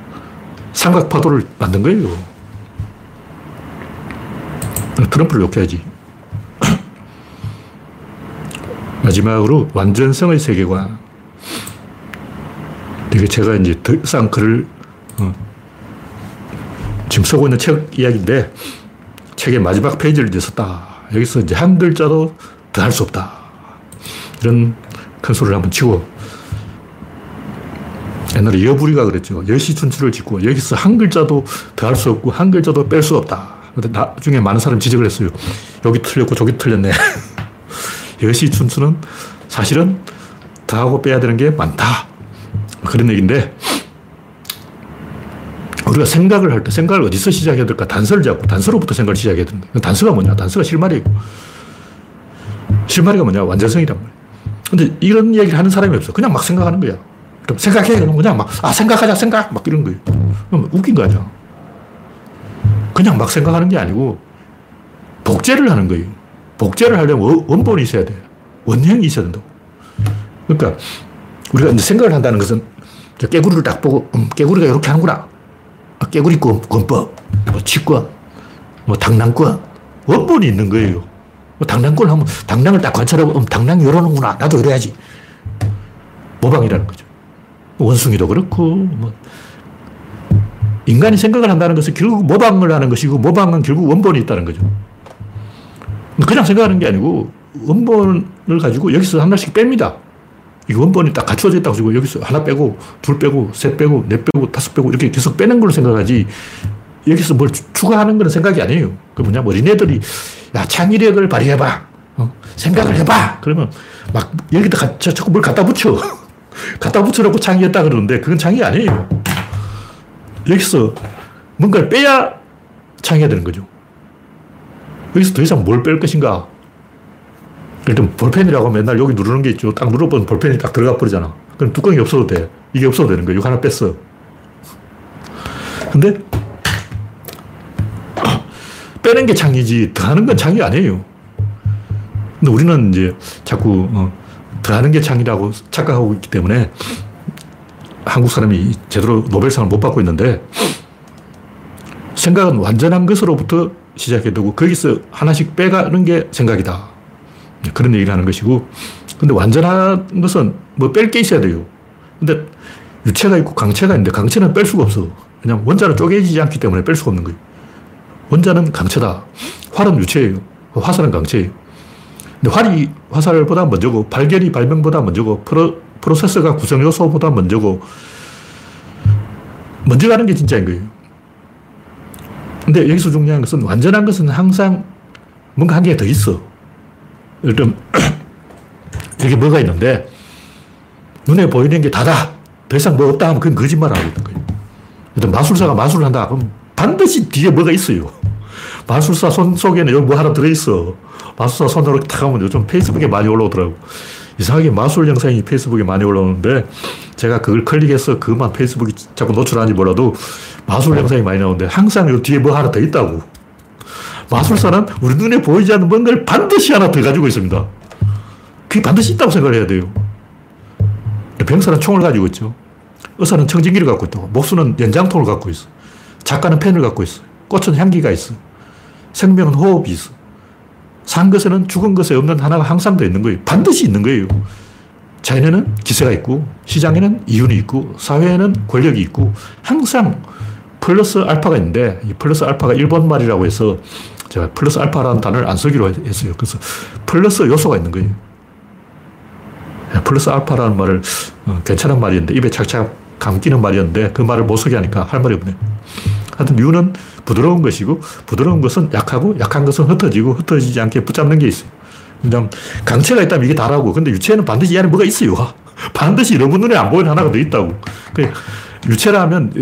삼각파도를 만든 거예요. 트럼프를 욕해야지. 마지막으로 완전성의 세계관. 이게 제가 이제 글을 어, 지금 쓰고 있는 책 이야기인데 책의 마지막 페이지를 이제 썼다. 여기서 이제 한 글자도 더 할 수 없다. 이런 큰 소리를 한번 치고 옛날에 여부리가 그랬죠. 여시춘추를 짓고 여기서 한 글자도 더할 수 없고 한 글자도 뺄 수 없다. 근데 나중에 많은 사람이 지적을 했어요. 여기 틀렸고 저기 틀렸네. 여시춘추는 사실은 더하고 빼야 되는 게 많다. 그런 얘기인데 우리가 생각을 할 때 생각을 어디서 시작해야 될까? 단서를 잡고 단서로부터 생각을 시작해야 된다. 단서가 뭐냐? 단서가 실마리고 실마리가 뭐냐? 완전성이란 말이야. 근데 이런 얘기를 하는 사람이 없어. 그냥 막 생각하는 거야. 그럼 생각해. 그럼 그냥 막, 아, 생각하자, 생각. 막 이런 거예요. 그럼 웃긴 거 아니야. 그냥 막 생각하는 게 아니고 복제를 하는 거예요. 복제를 하려면 원본이 있어야 돼. 원형이 있어야 된다고. 그러니까 우리가 이제 생각을 한다는 것은 깨구리를 딱 보고, 음, 깨구리가 이렇게 하는구나. 아, 깨구리 권, 권법, 뭐 치권, 뭐 당랑권, 원본이 있는 거예요. 뭐 당랑권을 하면 당랑을 딱 관찰하고, 음, 당랑이 이러는구나. 나도 이래야지. 모방이라는 거죠. 원숭이도 그렇고, 뭐. 인간이 생각을 한다는 것은 결국 모방을 하는 것이고, 모방은 결국 원본이 있다는 거죠. 그냥 생각하는 게 아니고, 원본을 가지고 여기서 하나씩 뺍니다. 이 원본이 딱 갖춰져 있다고 지고 여기서 하나 빼고, 둘 빼고, 셋 빼고, 넷 빼고, 다섯 빼고, 이렇게 계속 빼는 걸로 생각하지, 여기서 뭘 추가하는 건 생각이 아니에요. 그 뭐냐, 어린애들이, 야, 창의력을 발휘해봐. 어? 생각을 해봐. 그러면 막 여기다 자꾸 뭘 갖다 붙여. 갖다 붙여놓고 창의했다 그러는데 그건 창의 아니에요. 여기서 뭔가를 빼야 창의해야 되는 거죠. 여기서 더 이상 뭘 뺄 것인가? 일단 볼펜이라고 맨날 여기 누르는 게 있죠. 딱 눌러보면 볼펜이 딱 들어가 버리잖아. 그럼 뚜껑이 없어도 돼. 이게 없어도 되는 거야. 이거 하나 뺐어. 근데 빼는 게 창의지 더 하는 건 창의 아니에요. 근데 우리는 이제 자꾸 어, 더하는 게 창의라고 착각하고 있기 때문에 한국 사람이 제대로 노벨상을 못 받고 있는데 생각은 완전한 것으로부터 시작해 두고 거기서 하나씩 빼가는 게 생각이다. 그런 얘기를 하는 것이고 근데 완전한 것은 뭐 뺄 게 있어야 돼요. 근데 유체가 있고 강체가 있는데 강체는 뺄 수가 없어. 그냥 원자는 쪼개지지 않기 때문에 뺄 수가 없는 거예요. 원자는 강체다. 활은 유체예요. 화살은 강체예요. 근데 활이 화살보다 먼저고 발견이 발명보다 먼저고 프로, 프로세서가 구성 요소보다 먼저고 먼저 가는 게 진짜인 거예요. 근데 여기서 중요한 것은 완전한 것은 항상 뭔가 한 개 더 있어. 예를 들면 여기 뭐가 있는데 눈에 보이는 게 다다. 더 이상 뭐 없다 하면 그건 거짓말 하고 있는 거예요. 마술사가 마술을 한다. 그럼 반드시 뒤에 뭐가 있어요. 마술사 손 속에는 여기 뭐 하나 들어있어. 마술사 손으로 탁 하면 요즘 페이스북에 많이 올라오더라고. 이상하게 마술 영상이 페이스북에 많이 올라오는데 제가 그걸 클릭해서 그것만 페이스북에 자꾸 노출하는지 몰라도 마술 영상이 많이 나오는데 항상 요 뒤에 뭐 하나 더 있다고. 마술사는 우리 눈에 보이지 않는 뭔가를 반드시 하나 더 가지고 있습니다. 그게 반드시 있다고 생각을 해야 돼요. 병사는 총을 가지고 있죠. 의사는 청진기를 갖고 있다고. 목수는 연장통을 갖고 있어. 작가는 펜을 갖고 있어. 꽃은 향기가 있어. 생명은 호흡이 있어. 산 것에는 죽은 것에 없는 하나가 항상 더 있는 거예요. 반드시 있는 거예요. 자연에는 기세가 있고, 시장에는 이윤이 있고, 사회에는 권력이 있고, 항상 플러스 알파가 있는데, 이 플러스 알파가 일본 말이라고 해서 제가 플러스 알파라는 단어를 안 쓰기로 했어요. 그래서 플러스 요소가 있는 거예요. 플러스 알파라는 말을 어, 괜찮은 말이었는데, 입에 착착 감기는 말이었는데, 그 말을 못 쓰게 하니까 할 말이 없네. 하여튼 류는 부드러운 것이고 부드러운 것은 약하고 약한 것은 흩어지고 흩어지지 않게 붙잡는 게 있어요. 그냥 강체가 있다면 이게 다라고. 근데 유체는 반드시 이 안에 뭐가 있어요. 반드시 여러분 눈에 안 보이는 하나가 더 있다고. 유체라면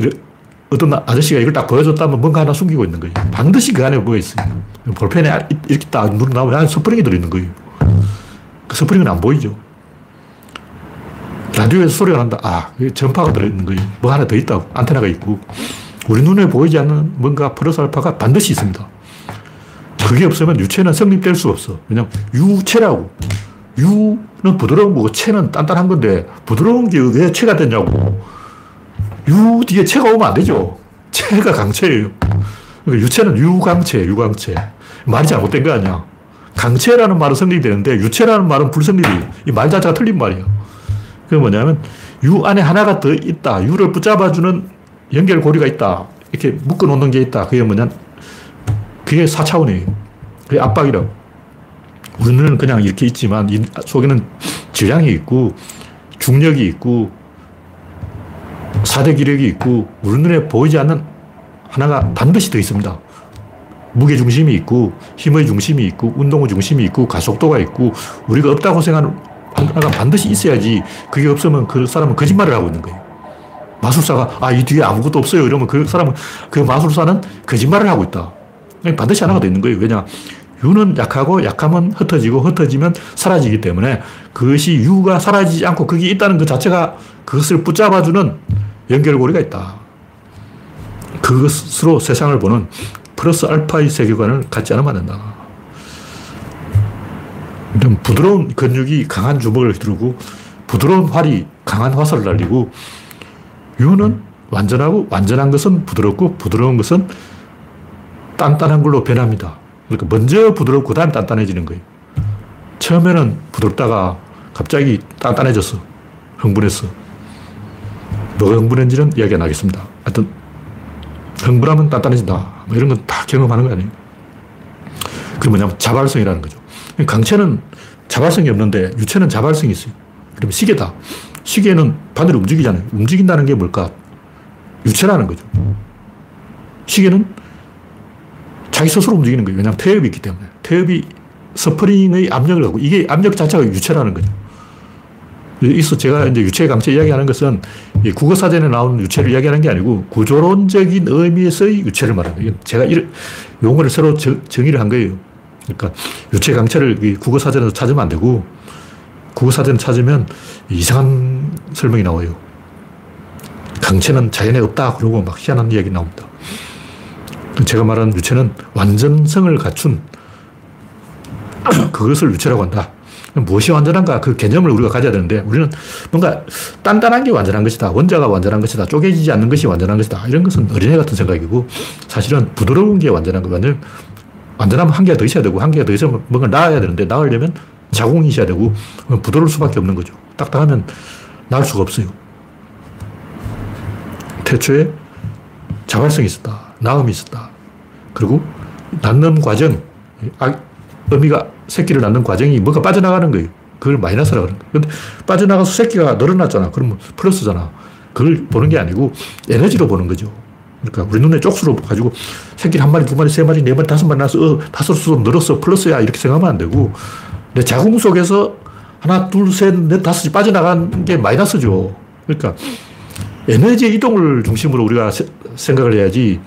어떤 아저씨가 이걸 딱 보여줬다면 뭔가 하나 숨기고 있는 거예요. 반드시 그 안에 뭐가 있어요. 볼펜에 이렇게 딱 누른다면 안에 스프링이 들어있는 거예요. 그 스프링은 안 보이죠. 라디오에서 소리가 난다. 아, 전파가 들어있는 거예요. 뭐 하나 더 있다고. 안테나가 있고. 우리 눈에 보이지 않는 뭔가 플러스 알파가 반드시 있습니다. 그게 없으면 유체는 성립될 수 없어. 왜냐면 유체라고. 유는 부드러운 거고 체는 단단한 건데 부드러운 게 왜 체가 되냐고. 유 뒤에 체가 오면 안 되죠. 체가 강체예요. 그러니까 유체는 유강체, 유강체. 말이 잘못된 거 아니야. 강체라는 말은 성립이 되는데 유체라는 말은 불성립이. 이말 자체가 틀린 말이야. 그게 뭐냐면 유 안에 하나가 더 있다. 유를 붙잡아주는 연결고리가 있다. 이렇게 묶어 놓는 게 있다. 그게 뭐냐? 그게 4차원이에요. 그게 압박이라고. 우리는 그냥 이렇게 있지만 이 속에는 질량이 있고 중력이 있고 사대 기력이 있고 우리 눈에 보이지 않는 하나가 반드시 더 있습니다. 무게 중심이 있고 힘의 중심이 있고 운동의 중심이 있고 가속도가 있고 우리가 없다고 생각하는 하나가 반드시 있어야지 그게 없으면 그 사람은 거짓말을 하고 있는 거예요. 마술사가 아 이 뒤에 아무것도 없어요 이러면 그 사람은 그 마술사는 거짓말을 하고 있다. 반드시 하나가 더 있는 거예요. 왜냐 유는 약하고 약하면 흩어지고 흩어지면 사라지기 때문에 그것이 유가 사라지지 않고 그게 있다는 것 자체가 그것을 붙잡아주는 연결고리가 있다. 그것으로 세상을 보는 플러스 알파의 세계관을 갖지 않으면 안 된다. 좀 부드러운 근육이 강한 주먹을 휘두르고 부드러운 활이 강한 화살을 날리고 유는 완전하고 완전한 것은 부드럽고 부드러운 것은 단단한 걸로 변합니다. 그러니까 먼저 부드럽고 다음에 단단해지는 거예요. 처음에는 부드럽다가 갑자기 단단해졌어. 흥분했어. 뭐가 흥분했는지는 이야기 안 하겠습니다. 하여튼 흥분하면 단단해진다. 뭐 이런 건 다 경험하는 거 아니에요. 그 뭐냐면 자발성이라는 거죠. 강체는 자발성이 없는데 유체는 자발성이 있어요. 그럼 시계다. 시계는 반대로 움직이잖아요. 움직인다는 게 뭘까? 유체라는 거죠. 시계는 자기 스스로 움직이는 거예요. 왜냐하면 태엽이 있기 때문에. 태엽이 스프링의 압력을 하고 이게 압력 자체가 유체라는 거죠. 있어 제가 이제 유체 강체 이야기하는 것은 국어 사전에 나오는 유체를 이야기하는 게 아니고 구조론적인 의미에서의 유체를 말하는 제가 이 용어를 새로 정, 정의를 한 거예요. 그러니까 유체 강체를 국어 사전에서 찾으면 안 되고 국어 사전을 찾으면 이상한 설명이 나와요. 강체는 자연에 없다 그러고 막 희한한 이야기 나옵니다. 제가 말하는 유체는 완전성을 갖춘 그것을 유체라고 한다. 무엇이 완전한가 그 개념을 우리가 가져야 되는데 우리는 뭔가 단단한 게 완전한 것이다. 원자가 완전한 것이다. 쪼개지지 않는 것이 완전한 것이다. 이런 것은 어린애 같은 생각이고 사실은 부드러운 게 완전한 거. 완전, 완전하면 한 개가 더 있어야 되고 한 개가 더 있으면 뭔가 나아야 되는데 나으려면 자궁이 있어야 되고 부드러울 수밖에 없는 거죠. 딱딱하면 나을 수가 없어요. 태초에 자발성이 있었다. 나음이 있었다. 그리고 낳는 과정, 아, 어미가 새끼를 낳는 과정이 뭔가 빠져나가는 거예요. 그걸 마이너스라고 그러는 거예요. 근데 빠져나가서 새끼가 늘어났잖아. 그러면 플러스잖아. 그걸 보는 게 아니고 에너지로 보는 거죠. 그러니까 우리 눈에 쪽수로 가지고 새끼 한 마리, 두 마리, 세 마리, 네 마리, 다섯 마리 나서 어, 다섯 수 늘었어. 플러스야. 이렇게 생각하면 안 되고 내 자궁 속에서 하나, 둘, 셋, 넷, 다섯이 빠져나간 게 마이너스죠. 그러니까 에너지의 이동을 중심으로 우리가 세, 생각을 해야지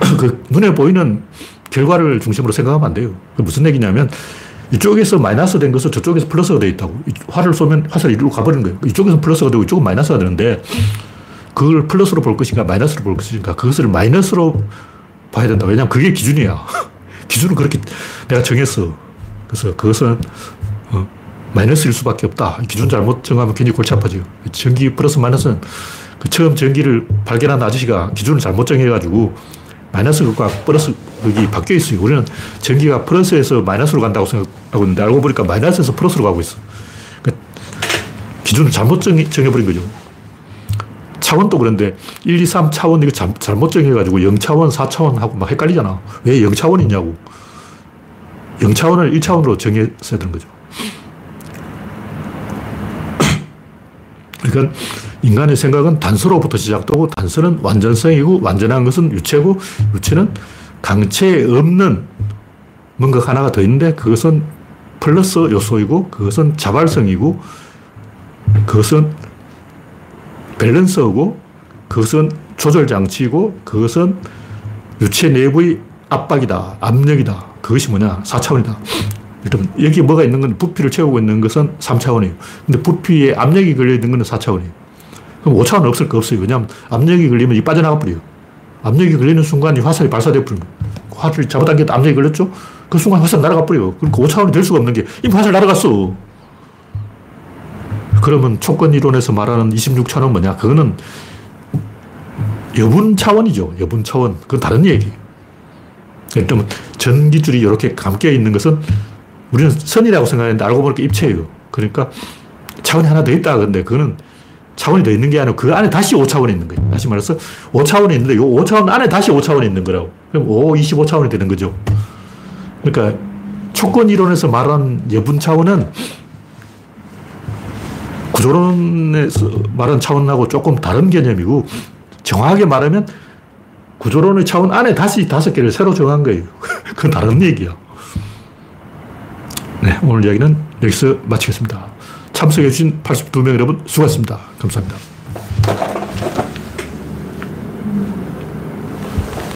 그 눈에 보이는 결과를 중심으로 생각하면 안 돼요. 무슨 얘기냐면 이쪽에서 마이너스 된 것을 저쪽에서 플러스가 되어 있다고. 화를 쏘면 화살이 이리로 가버리는 거예요. 이쪽에서 플러스가 되고 이쪽은 마이너스가 되는데 그걸 플러스로 볼 것인가 마이너스로 볼 것인가 그것을 마이너스로 봐야 된다. 왜냐하면 그게 기준이야. 기준은 그렇게 내가 정했어. 그래서 그것은 어, 마이너스일 수밖에 없다. 기준 잘못 정하면 굉장히 골치 아파져요. 전기 플러스 마이너스는 그 처음 전기를 발견한 아저씨가 기준을 잘못 정해가지고 마이너스 극과 플러스 극이 바뀌어 있어요. 우리는 전기가 플러스에서 마이너스로 간다고 생각하고 있는데 알고 보니까 마이너스에서 플러스로 가고 있어. 그러니까 기준을 잘못 정해, 정해버린 거죠. 차원도 그런데 1, 2, 3 차원 이거 잘, 잘못 정해가지고 0차원, 4차원 하고 막 헷갈리잖아. 왜 0차원이 있냐고. 0차원을 1차원으로 정했어야 되는 거죠. 그러니까 인간의 생각은 단서로부터 시작되고 단서는 완전성이고 완전한 것은 유체고 유체는 강체에 없는 뭔가 하나가 더 있는데 그것은 플러스 요소이고 그것은 자발성이고 그것은 밸런스고 그것은 조절 장치이고 그것은 유체 내부의 압박이다, 압력이다. 그것이 뭐냐? 4차원이다. 일단 여기 뭐가 있는 건 부피를 채우고 있는 것은 3차원이에요. 근데 부피에 압력이 걸려 있는 건 4차원이에요. 그럼 5차원 없을 거 없어요. 왜냐하면 압력이 걸리면 이 빠져나가 버려요. 압력이 걸리는 순간 이 화살이 발사돼 버리는 거예요. 화살이 잡아당겼다 압력이 걸렸죠? 그 순간 화살 날아가 버려요. 그러니까 5차원이 될 수가 없는 게 이미 화살 날아갔어. 그러면 초권 이론에서 말하는 26차원은 뭐냐? 그거는 여분 차원이죠. 여분 차원. 그건 다른 얘기 예요. 그러니까 전기줄이 이렇게 감겨 있는 것은 우리는 선이라고 생각했는데 알고 보니까 입체예요. 그러니까 차원이 하나 더 있다. 근데 그거는 차원이 더 있는 게 아니고 그 안에 다시 5차원이 있는 거예요. 다시 말해서 5차원이 있는데 이 5차원 안에 다시 5차원이 있는 거라고. 그럼 5, 25차원이 되는 거죠. 그러니까 초권 이론에서 말한 여분 차원은 구조론에서 말하는 차원하고 조금 다른 개념이고 정확하게 말하면 구조론의 차원 안에 다시 다섯 개를 새로 정한 거예요. 그건 다른 얘기야. 네, 오늘 이야기는 여기서 마치겠습니다. 참석해주신 82명 여러분 수고하셨습니다. 감사합니다.